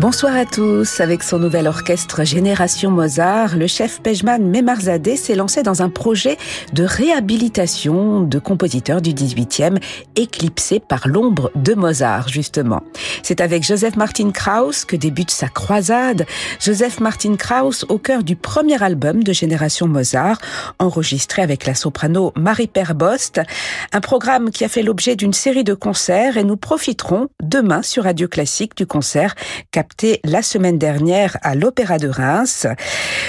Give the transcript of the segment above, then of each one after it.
Bonsoir à tous. Avec son nouvel orchestre Génération Mozart, le chef Pejman Memarzadeh s'est lancé dans un projet de réhabilitation de compositeurs du 18e, éclipsés par l'ombre de Mozart, justement. C'est avec Joseph Martin Krauss que débute sa croisade. Joseph Martin Krauss au cœur du premier album de Génération Mozart, enregistré avec la soprano Marie Perbost. Un programme qui a fait l'objet d'une série de concerts et nous profiterons demain sur Radio Classique du concert la semaine dernière à l'Opéra de Reims.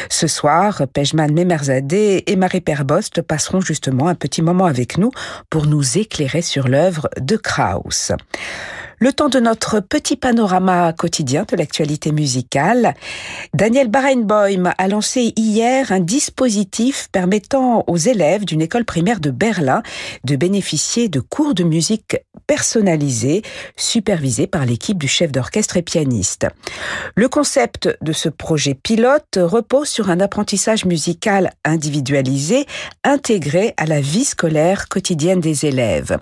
Ce soir, Pejman Memerzadeh et Marie Perbost passeront justement un petit moment avec nous pour nous éclairer sur l'œuvre de Krauss. Le temps de notre petit panorama quotidien de l'actualité musicale. Daniel Barenboim a lancé hier un dispositif permettant aux élèves d'une école primaire de Berlin de bénéficier de cours de musique personnalisés, supervisés par l'équipe du chef d'orchestre et pianiste. Le concept de ce projet pilote repose sur un apprentissage musical individualisé, intégré à la vie scolaire quotidienne des élèves.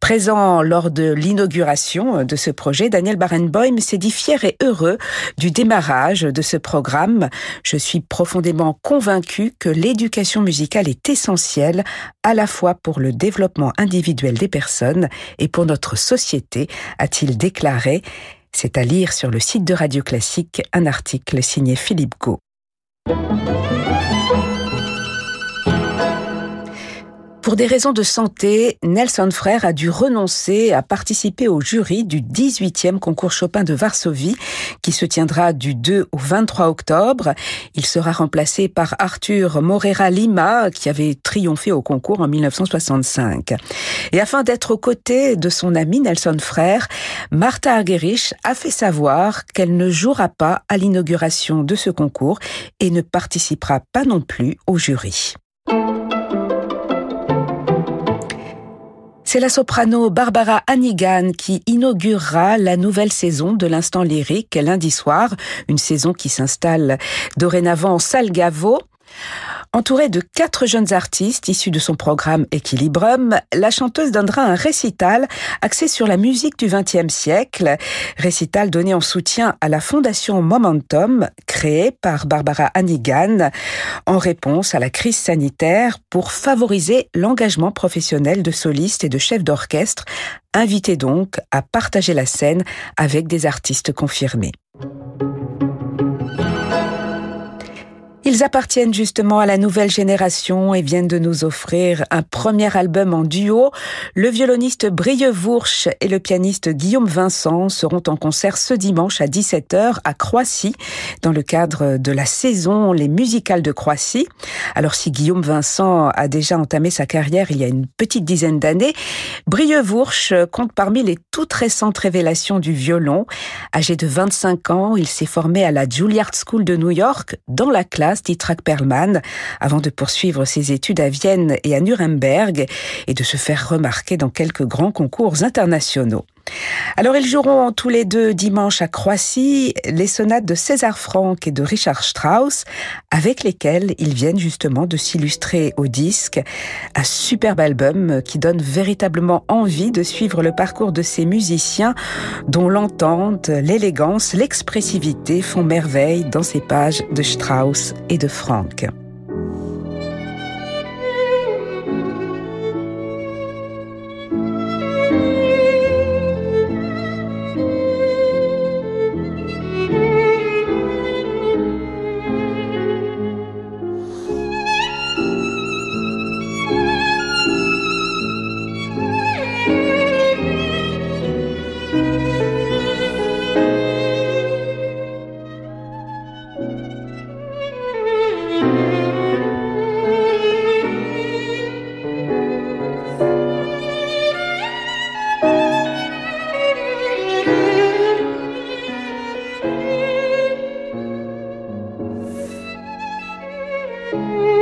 Présent lors de l'inauguration de ce projet, Daniel Barenboim s'est dit fier et heureux du démarrage de ce programme. Je suis profondément convaincu que l'éducation musicale est essentielle à la fois pour le développement individuel des personnes et pour notre société, a-t-il déclaré. C'est à lire sur le site de Radio Classique un article signé Philippe Gau. Pour des raisons de santé, Nelson Frère a dû renoncer à participer au jury du 18e concours Chopin de Varsovie qui se tiendra du 2 au 23 octobre. Il sera remplacé par Arthur Morera Lima qui avait triomphé au concours en 1965. Et afin d'être aux côtés de son ami Nelson Frère, Martha Argerich a fait savoir qu'elle ne jouera pas à l'inauguration de ce concours et ne participera pas non plus au jury. C'est la soprano Barbara Hannigan qui inaugurera la nouvelle saison de l'Instant lyrique lundi soir, une saison qui s'installe dorénavant en Salgavo. Entourée de quatre jeunes artistes issus de son programme Equilibrium, la chanteuse donnera un récital axé sur la musique du XXe siècle, récital donné en soutien à la fondation Momentum, créée par Barbara Hannigan, en réponse à la crise sanitaire pour favoriser l'engagement professionnel de solistes et de chefs d'orchestre, invités donc à partager la scène avec des artistes confirmés. Ils appartiennent justement à la nouvelle génération et viennent de nous offrir un premier album en duo. Le violoniste Brieux Vourche et le pianiste Guillaume Vincent seront en concert ce dimanche à 17h à Croissy dans le cadre de la saison Les musicales de Croissy. Alors si Guillaume Vincent a déjà entamé sa carrière il y a une petite dizaine d'années, Brieux Vourche compte parmi les toutes récentes révélations du violon. Âgé de 25 ans, il s'est formé à la Juilliard School de New York dans la classe Dietrich Perlman, avant de poursuivre ses études à Vienne et à Nuremberg et de se faire remarquer dans quelques grands concours internationaux. Alors ils joueront tous les deux dimanche à Croissy les sonates de César Franck et de Richard Strauss avec lesquelles ils viennent justement de s'illustrer au disque. Un superbe album qui donne véritablement envie de suivre le parcours de ces musiciens dont l'entente, l'élégance, l'expressivité font merveille dans ces pages de Strauss et de Franck. Música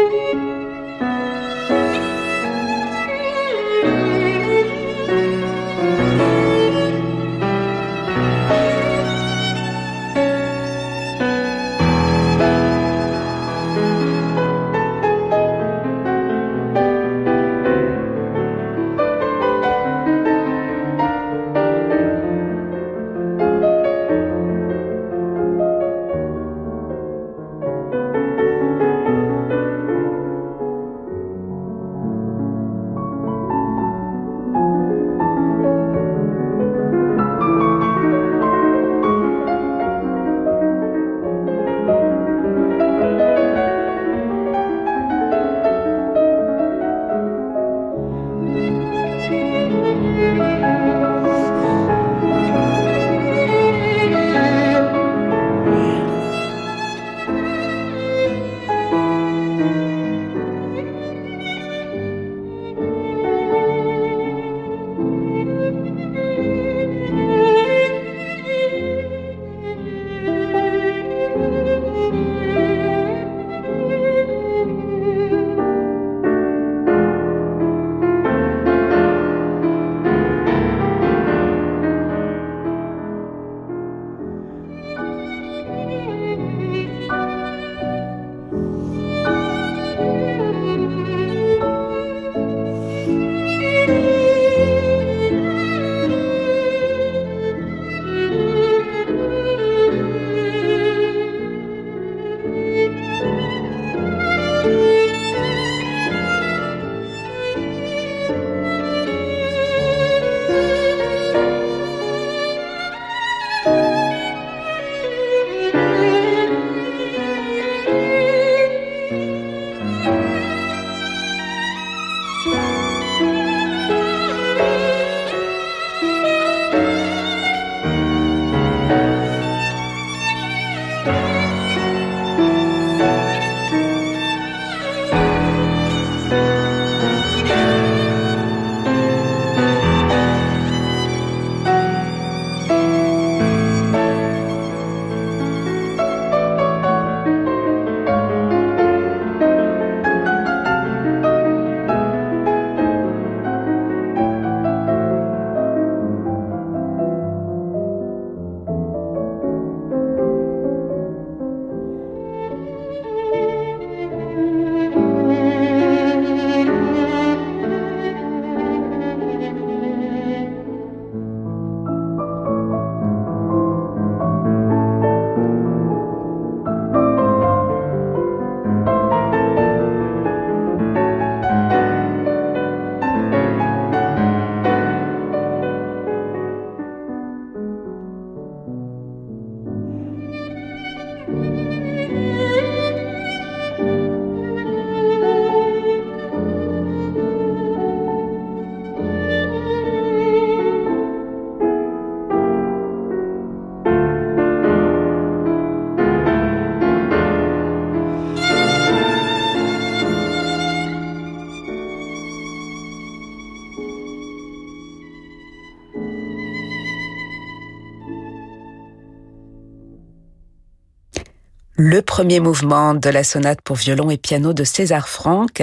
le premier mouvement de la sonate pour violon et piano de César Franck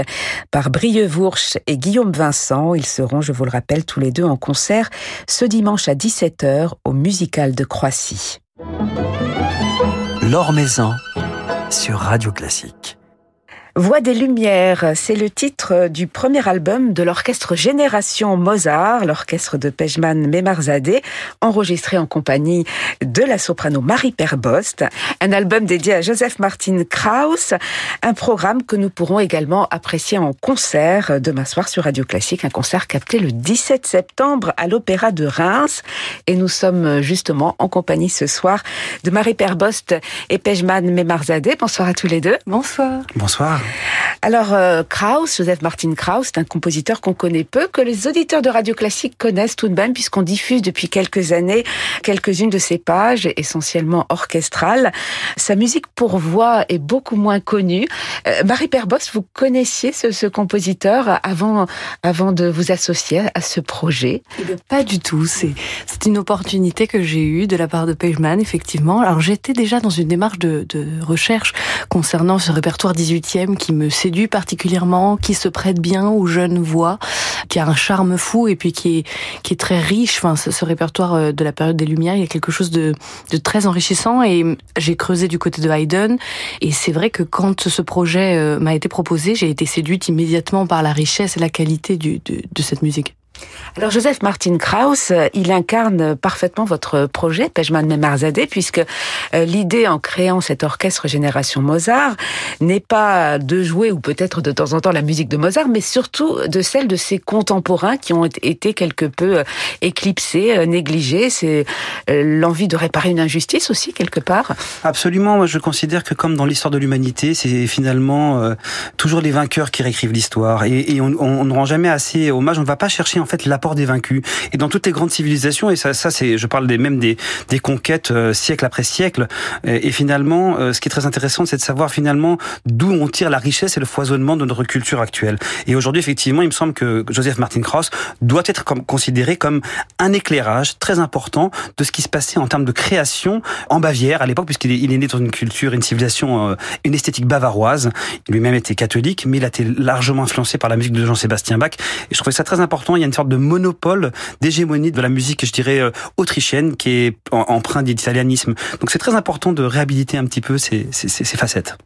par Brieux Vourche et Guillaume Vincent. Ils seront, je vous le rappelle, tous les deux en concert ce dimanche à 17h au Musical de Croissy. Maison sur Radio Classique. Voix des Lumières, c'est le titre du premier album de l'orchestre Génération Mozart, l'orchestre de Pejman Memarzadeh, enregistré en compagnie de la soprano Marie Perbost. Un album dédié à Joseph Martin Krauss, un programme que nous pourrons également apprécier en concert demain soir sur Radio Classique, un concert capté le 17 septembre à l'Opéra de Reims. Et nous sommes justement en compagnie ce soir de Marie Perbost et Pejman Memarzadeh. Bonsoir à tous les deux. Bonsoir. Bonsoir. Alors, euh, Krauss, Joseph Martin Krauss, c'est un compositeur qu'on connaît peu, que les auditeurs de Radio Classique connaissent tout de même, puisqu'on diffuse depuis quelques années quelques-unes de ses pages, essentiellement orchestrales. Sa musique pour voix est beaucoup moins connue. Euh, Marie Perbos, vous connaissiez ce, ce, compositeur avant, avant de vous associer à ce projet? Eh Pas du tout. C'est une opportunité que j'ai eue de la part de Pageman, effectivement. Alors, j'étais déjà dans une démarche de, de recherche concernant ce répertoire 18e qui me séduit particulièrement, qui se prête bien aux jeunes voix, qui a un charme fou et puis qui est, qui est très riche. Enfin, ce, répertoire euh, de la période des Lumières, il y a quelque chose de, de très enrichissant et j'ai creusé du côté de Haydn et c'est vrai que quand ce projet euh, m'a été proposé, j'ai été séduite immédiatement par la richesse et la qualité du, de, de cette musique. Alors Joseph Martin Krauss, il incarne parfaitement votre projet, Pejman Memarzadeh, puisque euh, l'idée en créant cet orchestre Génération Mozart n'est pas de jouer ou peut-être de temps en temps la musique de Mozart, mais surtout de celle de ses contemporains qui ont été quelque peu euh, éclipsés, euh, négligés. C'est l'envie de réparer une injustice aussi quelque part. Absolument. Moi, je considère que comme dans l'histoire de l'humanité, c'est finalement toujours les vainqueurs qui réécrivent l'histoire et, on ne rend jamais assez hommage. On ne va pas chercher en fait l'apport des vaincus. Et dans toutes les grandes civilisations, et ça, ça c'est, je parle des, même des, des conquêtes euh, siècle après siècle. Et, et finalement, euh, ce qui est très intéressant, c'est de savoir finalement d'où on tire la richesse et le foisonnement de notre culture actuelle. Et aujourd'hui, effectivement, il me semble que Joseph Martin Krauss doit être considéré comme un éclairage très important de ce qui se passait en termes de création en Bavière à l'époque, puisqu'il est, né dans une culture, une civilisation, euh, une esthétique bavaroise. Il lui-même était catholique, mais il a été largement influencé par la musique de Jean-Sébastien Bach. Et je trouvais ça très important. Il y a une sorte de monopole d'hégémonie de la musique, je dirais, euh, autrichienne, qui est empreinte d'italianisme. Donc c'est très important de réhabiliter un petit peu ces, ces, ces facettes.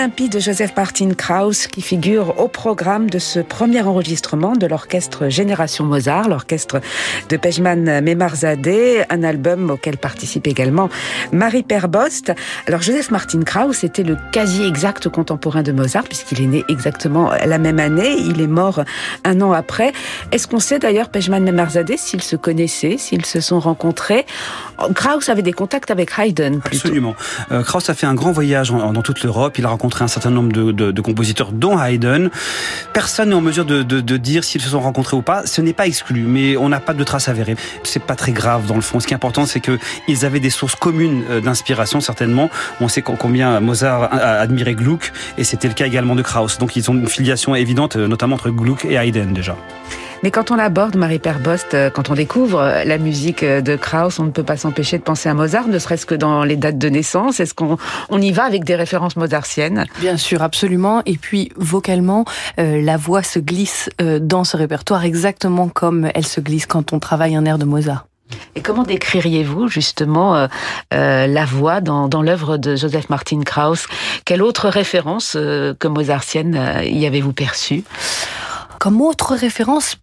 De Joseph Martin Krauss qui figure au programme de ce premier enregistrement de l'orchestre Génération Mozart, l'orchestre de Pejman Memarzadeh, un album auquel participe également Marie Perbost. Alors Joseph Martin Krauss était le quasi exact contemporain de Mozart puisqu'il est né exactement la même année, il est mort un an après. Est-ce qu'on sait d'ailleurs Pejman Memarzadeh s'ils se connaissaient, s'ils se sont rencontrés? Krauss avait des contacts avec Haydn plutôt. Absolument. Euh, Krauss a fait un grand voyage dans toute l'Europe. Il a rencontré un certain nombre de, compositeurs, dont Haydn. Personne n'est en mesure de, dire s'ils se sont rencontrés ou pas. Ce n'est pas exclu, mais on n'a pas de traces avérées. C'est pas très grave dans le fond. Ce qui est important, c'est qu'ils avaient des sources communes euh, d'inspiration, certainement. On sait combien Mozart a admiré Gluck, et c'était le cas également de Krauss. Donc ils ont une filiation évidente, euh, notamment entre Gluck et Haydn déjà. Mais quand on l'aborde, Marie Perbost, euh, quand on découvre euh, la musique euh, de Krauss, on ne peut pas s'empêcher de penser à Mozart, ne serait-ce que dans les dates de naissance. Est-ce qu'on on y va avec des références mozartiennes? Bien sûr, absolument. Et puis, vocalement, la voix se glisse dans ce répertoire exactement comme elle se glisse quand on travaille un air de Mozart. Et comment décririez-vous justement la voix dans, dans l'œuvre de Joseph Martin Krauss? Quelle autre référence que mozartienne y avez-vous perçue? Comme autre référence,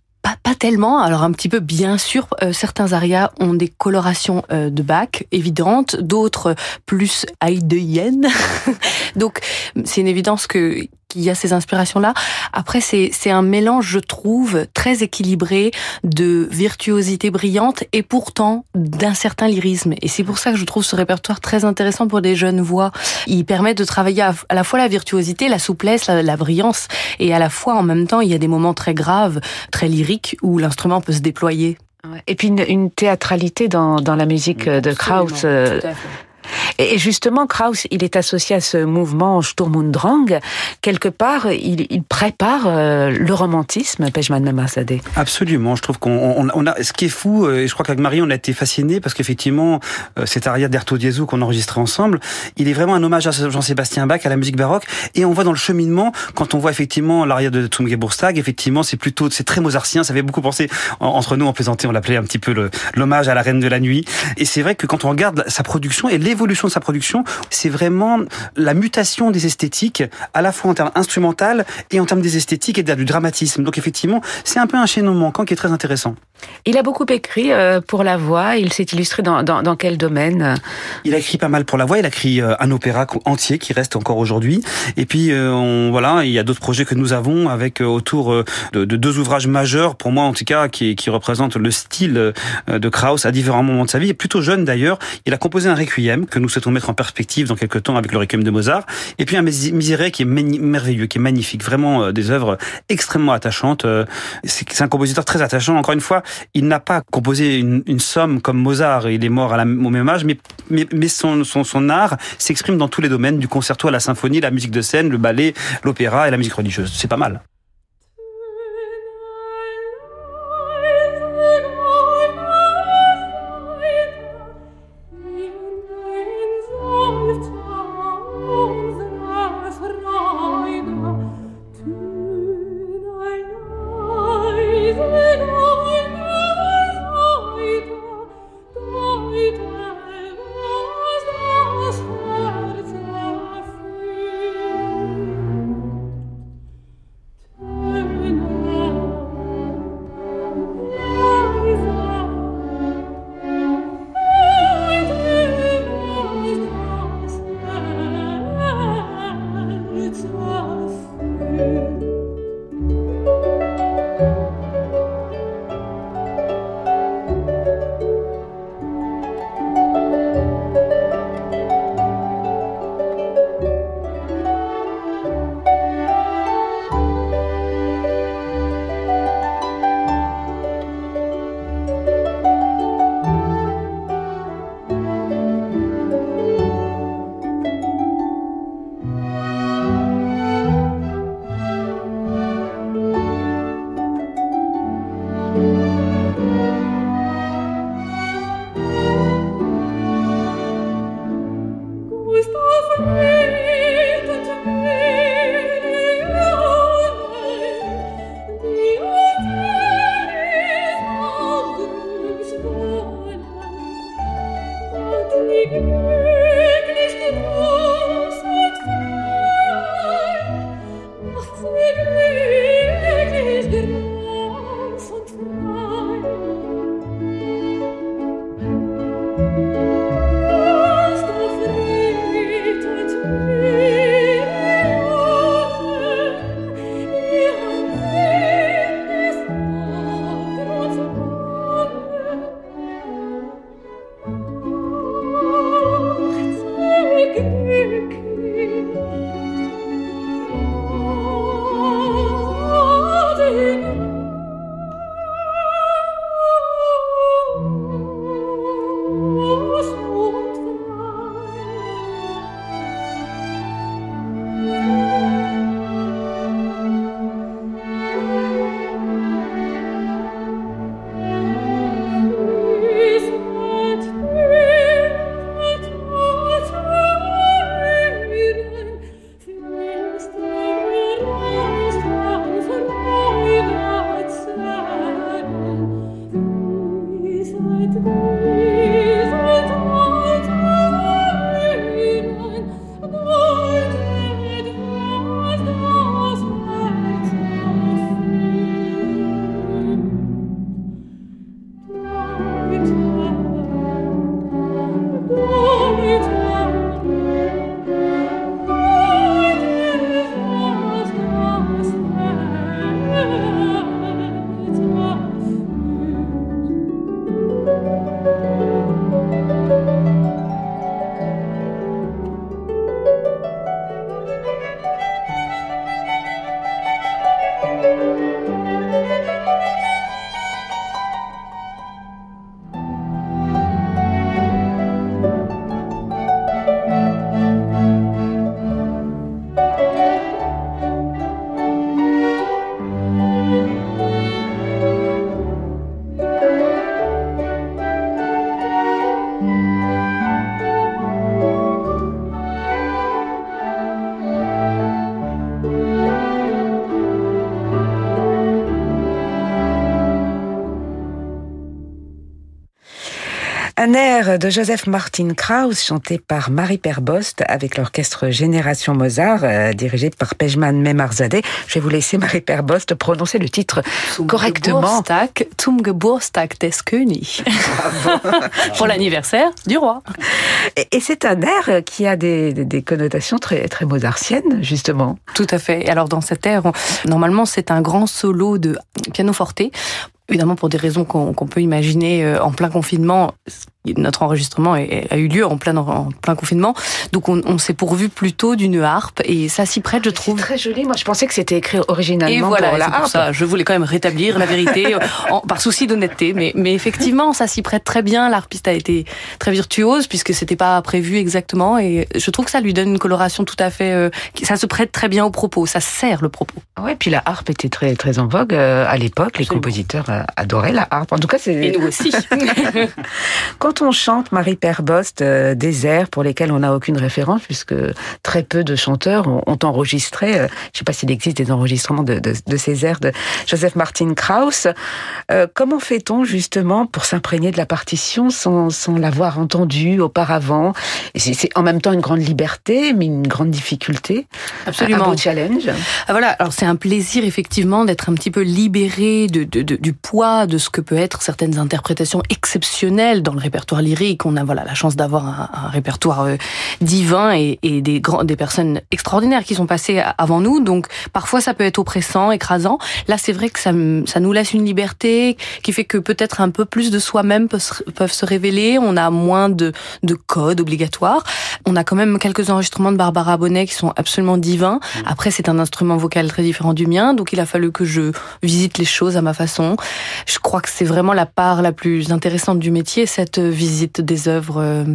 pas, tellement. Alors un petit peu, bien sûr, euh, certains arias ont des colorations euh, de bac évidentes, d'autres plus haïdéennes. Donc c'est une évidence que qu'il y a ces inspirations-là. Après, c'est, c'est un mélange, je trouve, très équilibré de virtuosité brillante et pourtant d'un certain lyrisme. Et c'est pour ça que je trouve ce répertoire très intéressant pour des jeunes voix. Il permet de travailler à, la fois la virtuosité, la souplesse, la, la, brillance, et à la fois, en même temps, il y a des moments très graves, très lyriques, où l'instrument peut se déployer. Et puis une, une théâtralité dans, dans la musique de Krauss. Et justement, Krauss, il est associé à ce mouvement Sturm und Drang. Quelque part, il, prépare euh, le romantisme, Pejman Mamazadeh. Absolument. Je trouve qu'on on a, ce qui est fou, euh, et je crois qu'avec Marie, on a été fascinés parce qu'effectivement, euh, cet aria d'Erto Dieso qu'on enregistrait ensemble, il est vraiment un hommage à Jean-Sébastien Bach, à la musique baroque. Et on voit dans le cheminement, quand on voit effectivement l'aria de Zumgeburstag, effectivement, c'est plutôt, c'est très mozartien. Ça fait beaucoup penser, entre nous, en plaisantait, on l'appelait un petit peu l'hommage à la reine de la nuit. Et c'est vrai que quand on regarde sa production et l'évolution de sa production, c'est vraiment la mutation des esthétiques, à la fois en termes instrumental et en termes des esthétiques et du dramatisme. Donc effectivement, c'est un peu un chaînon manquant qui est très intéressant. Il a beaucoup écrit euh, pour la voix. Il s'est illustré dans, dans, dans, quel domaine? Il a écrit pas mal pour la voix. Il a écrit euh, un opéra entier qui reste encore aujourd'hui. Et puis euh, on, voilà, il y a d'autres projets que nous avons avec autour de, de, deux ouvrages majeurs pour moi en tout cas qui, qui représentent le style de Krauss à différents moments de sa vie. Et plutôt jeune d'ailleurs, il a composé un requiem que nous souhaitons mettre en perspective dans quelques temps avec le Requiem de Mozart. Et puis un Miserere qui est merveilleux, qui est magnifique, vraiment euh, des œuvres extrêmement attachantes. Euh, c'est un compositeur très attachant. Encore une fois, il n'a pas composé une, somme comme Mozart. Il est mort à la, au même âge, mais, mais, mais son, son, son art s'exprime dans tous les domaines, du concerto à la symphonie, la musique de scène, le ballet, l'opéra et la musique religieuse. C'est pas mal. night, the Un air de Joseph Martin Krauss chanté par Marie Perbost avec l'orchestre Génération Mozart euh, dirigé par Pejman Memarzadeh. Je vais vous laisser Marie Perbost prononcer le titre Zum correctement. Geburtstag, zum Geburtstag des König. Pour l'anniversaire du roi. Et, et c'est un air qui a des, des- des connotations très, très mozartiennes, justement. Tout à fait. Alors dans cet air, on- normalement c'est un grand solo de piano forte. Évidemment pour des raisons qu'on peut imaginer euh, en plein confinement, notre enregistrement a eu lieu en plein en plein confinement, donc on, on s'est pourvu plutôt d'une harpe et ça s'y prête, je C'est trouve. très joli. Moi, je pensais que c'était écrit originalement Et voilà, pour et la c'est pour harpe. ça, je voulais quand même rétablir la vérité euh, en- par souci d'honnêteté, mais, mais effectivement, ça s'y prête très bien. L'harpiste a été très virtuose puisque c'était pas prévu exactement, et je trouve que ça lui donne une coloration tout à fait. euh, ça se prête très bien au propos, ça sert le propos. Ouais, puis la harpe était très très en vogue euh, à l'époque. Les compositeurs adoraient la harpe. En tout cas, Et c'est nous aussi. quand on chante Marie Perbost euh, des airs pour lesquels on n'a aucune référence, puisque très peu de chanteurs ont, ont enregistré. euh, je sais pas s'il existe des enregistrements de, de, de ces airs de Joseph Martin Krauss. Euh, comment fait-on justement pour s'imprégner de la partition sans, sans l'avoir entendue auparavant? C'est en même temps une grande liberté, mais une grande difficulté. Un Absolument. beau challenge. Ah, voilà, alors c'est un plaisir effectivement d'être un petit peu libéré de- du poids de ce que peut être certaines interprétations exceptionnelles dans le répertoire lyrique. On a voilà la chance d'avoir un, un répertoire euh, divin et, et des grands, des personnes extraordinaires qui sont passées avant nous. Donc parfois ça peut être oppressant, écrasant. Là c'est vrai que ça, ça nous laisse une liberté qui fait que peut-être un peu plus de soi-même peuvent se révéler. On a moins de, de codes obligatoires. On a quand même quelques enregistrements de Barbara Bonnet qui sont absolument divins. Après, c'est un instrument vocal très différent du mien, donc il a fallu que je visite les choses à ma façon. Je crois que c'est vraiment la part la plus intéressante du métier, cette visite des œuvres euh,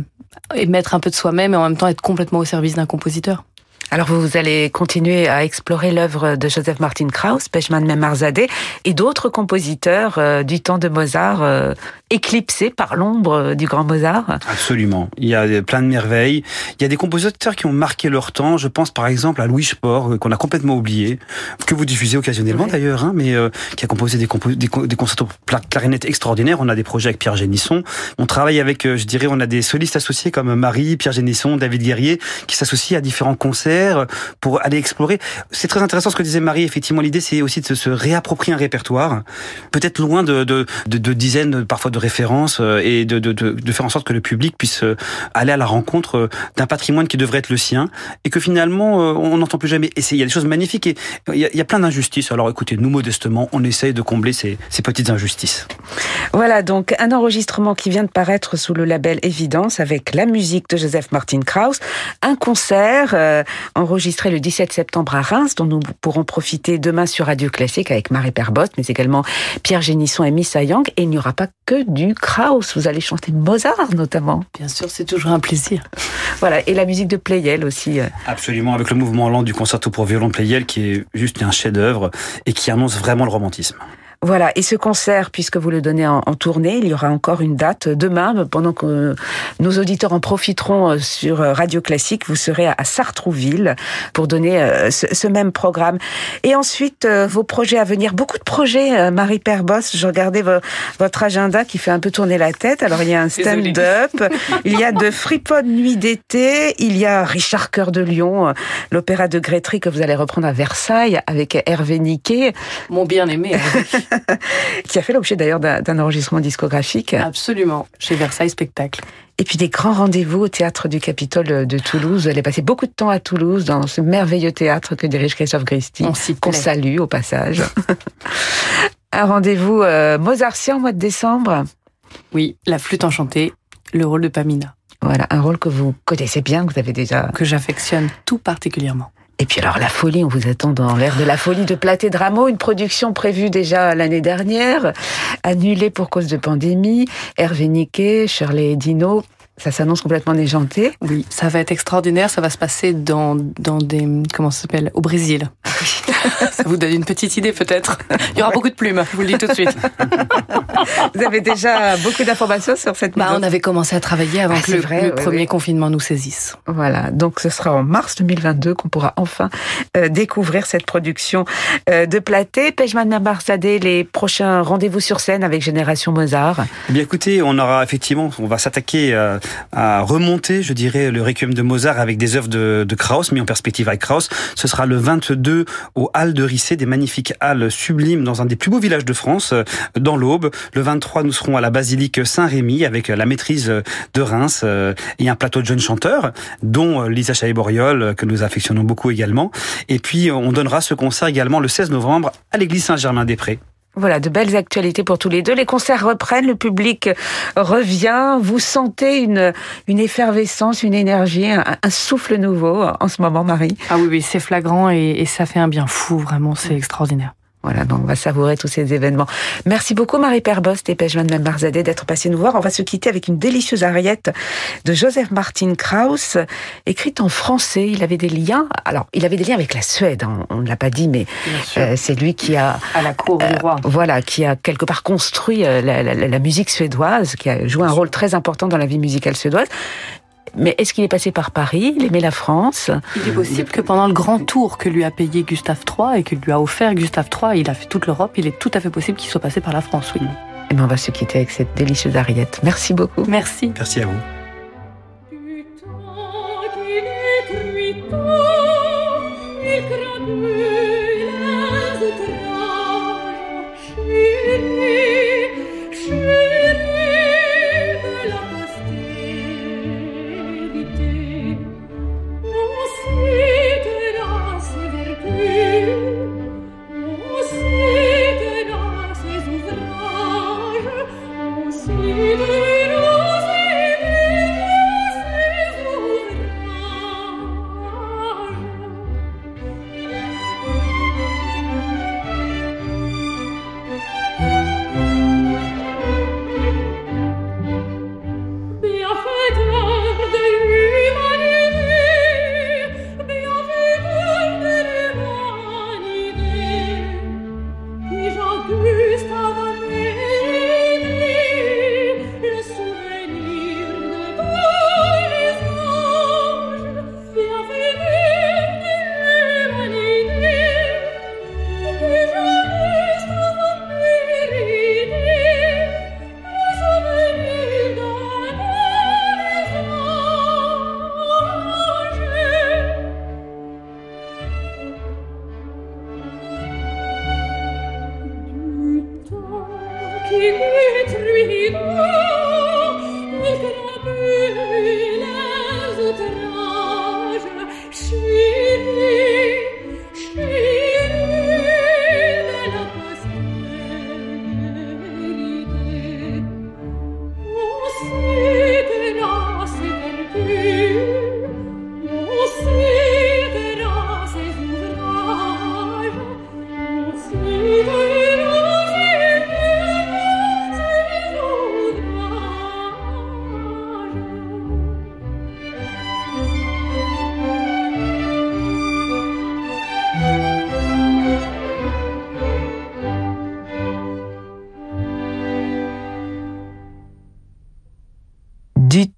et mettre un peu de soi-même et en même temps être complètement au service d'un compositeur. Alors vous allez continuer à explorer l'œuvre de Joseph Martin Krauss, Pejman Memarzadeh et d'autres compositeurs euh, du temps de Mozart euh, éclipsés par l'ombre euh, du grand Mozart. Absolument. Il y a plein de merveilles. Il y a des compositeurs qui ont marqué leur temps. Je pense par exemple à Louis Spohr, qu'on a complètement oublié, que vous diffusez occasionnellement Ouais. d'ailleurs, hein, mais euh, qui a composé des, compos- des, co- des concertos pour pla- clarinette extraordinaires. On a des projets avec Pierre Génisson. On travaille avec, je dirais, on a des solistes associés comme Marie, Pierre Génisson, David Guerrier, qui s'associent à différents concerts pour aller explorer. C'est très intéressant ce que disait Marie. Effectivement, l'idée c'est aussi de se, réapproprier un répertoire, peut-être loin de, de, dizaines parfois de références euh, et de, faire en sorte que le public puisse euh, aller à la rencontre euh, d'un patrimoine qui devrait être le sien et que finalement on n'entend plus jamais. Et il y a des choses magnifiques et il y a, plein d'injustices. Alors écoutez, nous modestement, on essaye de combler ces, petites injustices. Voilà donc un enregistrement qui vient de paraître sous le label Évidence avec la musique de Joseph Martin Krauss, un concert enregistré le 17 septembre à Reims dont nous pourrons profiter demain sur Radio Classique avec Marie Perbost mais également Pierre Génisson et Missa Yang et il n'y aura pas que du Krauss, vous allez chanter Mozart notamment. Bien sûr, c'est toujours un plaisir. Voilà et la musique de Pleyel aussi. euh, Absolument, avec le mouvement lent du concerto pour violon de Pleyel qui est juste un chef-d'œuvre et qui annonce vraiment le romantisme. Voilà, et ce concert, puisque vous le donnez en, en tournée, il y aura encore une date demain, pendant que nos auditeurs en profiteront euh, sur euh, Radio Classique, vous serez à Sartrouville pour donner euh, ce, ce même programme. Et ensuite, vos projets à venir, beaucoup de projets, Marie Perboss, je regardais vo- votre agenda qui fait un peu tourner la tête. Alors, il y a un stand-up, il y a de Fripod Nuit d'été, il y a Richard Cœur de euh, l'opéra de Grétry que vous allez reprendre à Versailles avec Hervé Niquet Mon bien-aimé. qui a fait l'objet d'ailleurs d'un enregistrement discographique. Absolument. Chez Versailles Spectacle. Et puis des grands rendez-vous au théâtre du Capitole de Toulouse. Vous allez passer beaucoup de temps à Toulouse dans ce merveilleux théâtre que dirige Christophe Christie, On s'y qu'on salue au passage. Un rendez-vous euh, mozartien au mois de décembre. Oui, la flûte enchantée, le rôle de Pamina, Voilà, un rôle que vous connaissez bien, que vous avez déjà. que j'affectionne tout particulièrement. Et puis alors la folie, on vous attend dans l'air de la folie de Platé Dramo, une production prévue déjà l'année dernière, annulée pour cause de pandémie. Hervé Niquet, Shirley Dino, ça s'annonce complètement déjanté. Oui, ça va être extraordinaire. Ça va se passer dans, dans des. Comment ça s'appelle Au Brésil. Ça vous donne une petite idée peut-être. Il y aura beaucoup de plumes, je vous le dis tout de suite. Vous avez déjà beaucoup d'informations sur cette bah, On avait commencé à travailler avant ah, que le, premier confinement nous saisisse. Voilà, donc ce sera en mars 2022 qu'on pourra enfin euh, découvrir cette production euh, de Platé. Pejman Nabarzadeh, les prochains rendez-vous sur scène avec Génération Mozart Eh bien écoutez, on aura effectivement, on va s'attaquer euh, à remonter, je dirais, le Requiem de Mozart avec des œuvres de, de Krauss, mis en perspective avec Krauss. Ce sera le 22 au Halles de Rissé, des magnifiques halles sublimes dans un des plus beaux villages de France, dans l'Aube. Le 23, nous serons à la basilique Saint-Rémy avec la maîtrise de Reims et un plateau de jeunes chanteurs, dont Lisa Chalet-Boriol, que nous affectionnons beaucoup également. Et puis, on donnera ce concert également le 16 novembre à l'église Saint-Germain-des-Prés. Voilà, de belles actualités pour tous les deux. Les concerts reprennent, le public revient. Vous sentez une, une effervescence, une énergie, un, souffle nouveau en ce moment, Marie Ah oui, oui, c'est flagrant et, et ça fait un bien fou, vraiment, c'est extraordinaire. Voilà, donc on va savourer tous ces événements. Merci beaucoup Marie Perbost et Pejman Marzadeh d'être passé nous voir. On va se quitter avec une délicieuse ariette de Joseph Martin Krauss, écrite en français. Il avait des liens, alors il avait des liens avec la Suède, hein. on ne l'a pas dit, mais euh, c'est lui qui a... À la cour du roi. Euh, voilà, qui a quelque part construit euh, la, la, la, musique suédoise, qui a joué un rôle très important dans la vie musicale suédoise. Mais est-ce qu'il est passé par Paris Il aimait la France? Il est possible que pendant le grand tour que lui a payé Gustave III et que lui a offert Gustave III, il a fait toute l'Europe, il est tout à fait possible qu'il soit passé par la France, oui. Et bien on va se quitter avec cette délicieuse ariette. Merci beaucoup. Merci. Merci à vous.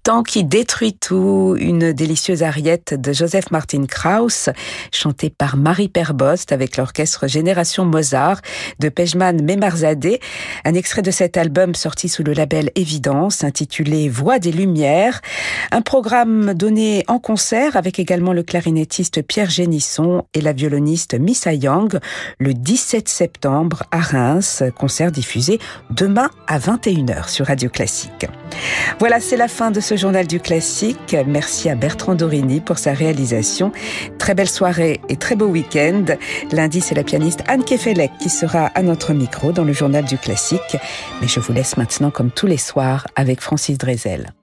Temps qui détruit tout, une délicieuse ariette de Joseph Martin Krauss, chantée par Marie Perbost avec l'orchestre Génération Mozart de Pejman Memarzadeh. Un extrait de cet album sorti sous le label Évidence, intitulé Voix des Lumières. Un programme donné en concert avec également le clarinettiste Pierre Génisson et la violoniste Missa Yang le 17 septembre à Reims. Concert diffusé demain à 21h sur Radio Classique. Voilà, c'est la fin de ce journal du classique. Merci à Bertrand Dorini pour sa réalisation. Très belle soirée et très beau week-end. Lundi, c'est la pianiste Anne Kefelec qui sera à notre micro dans le journal du classique. Mais je vous laisse maintenant, comme tous les soirs, avec Francis Drezel.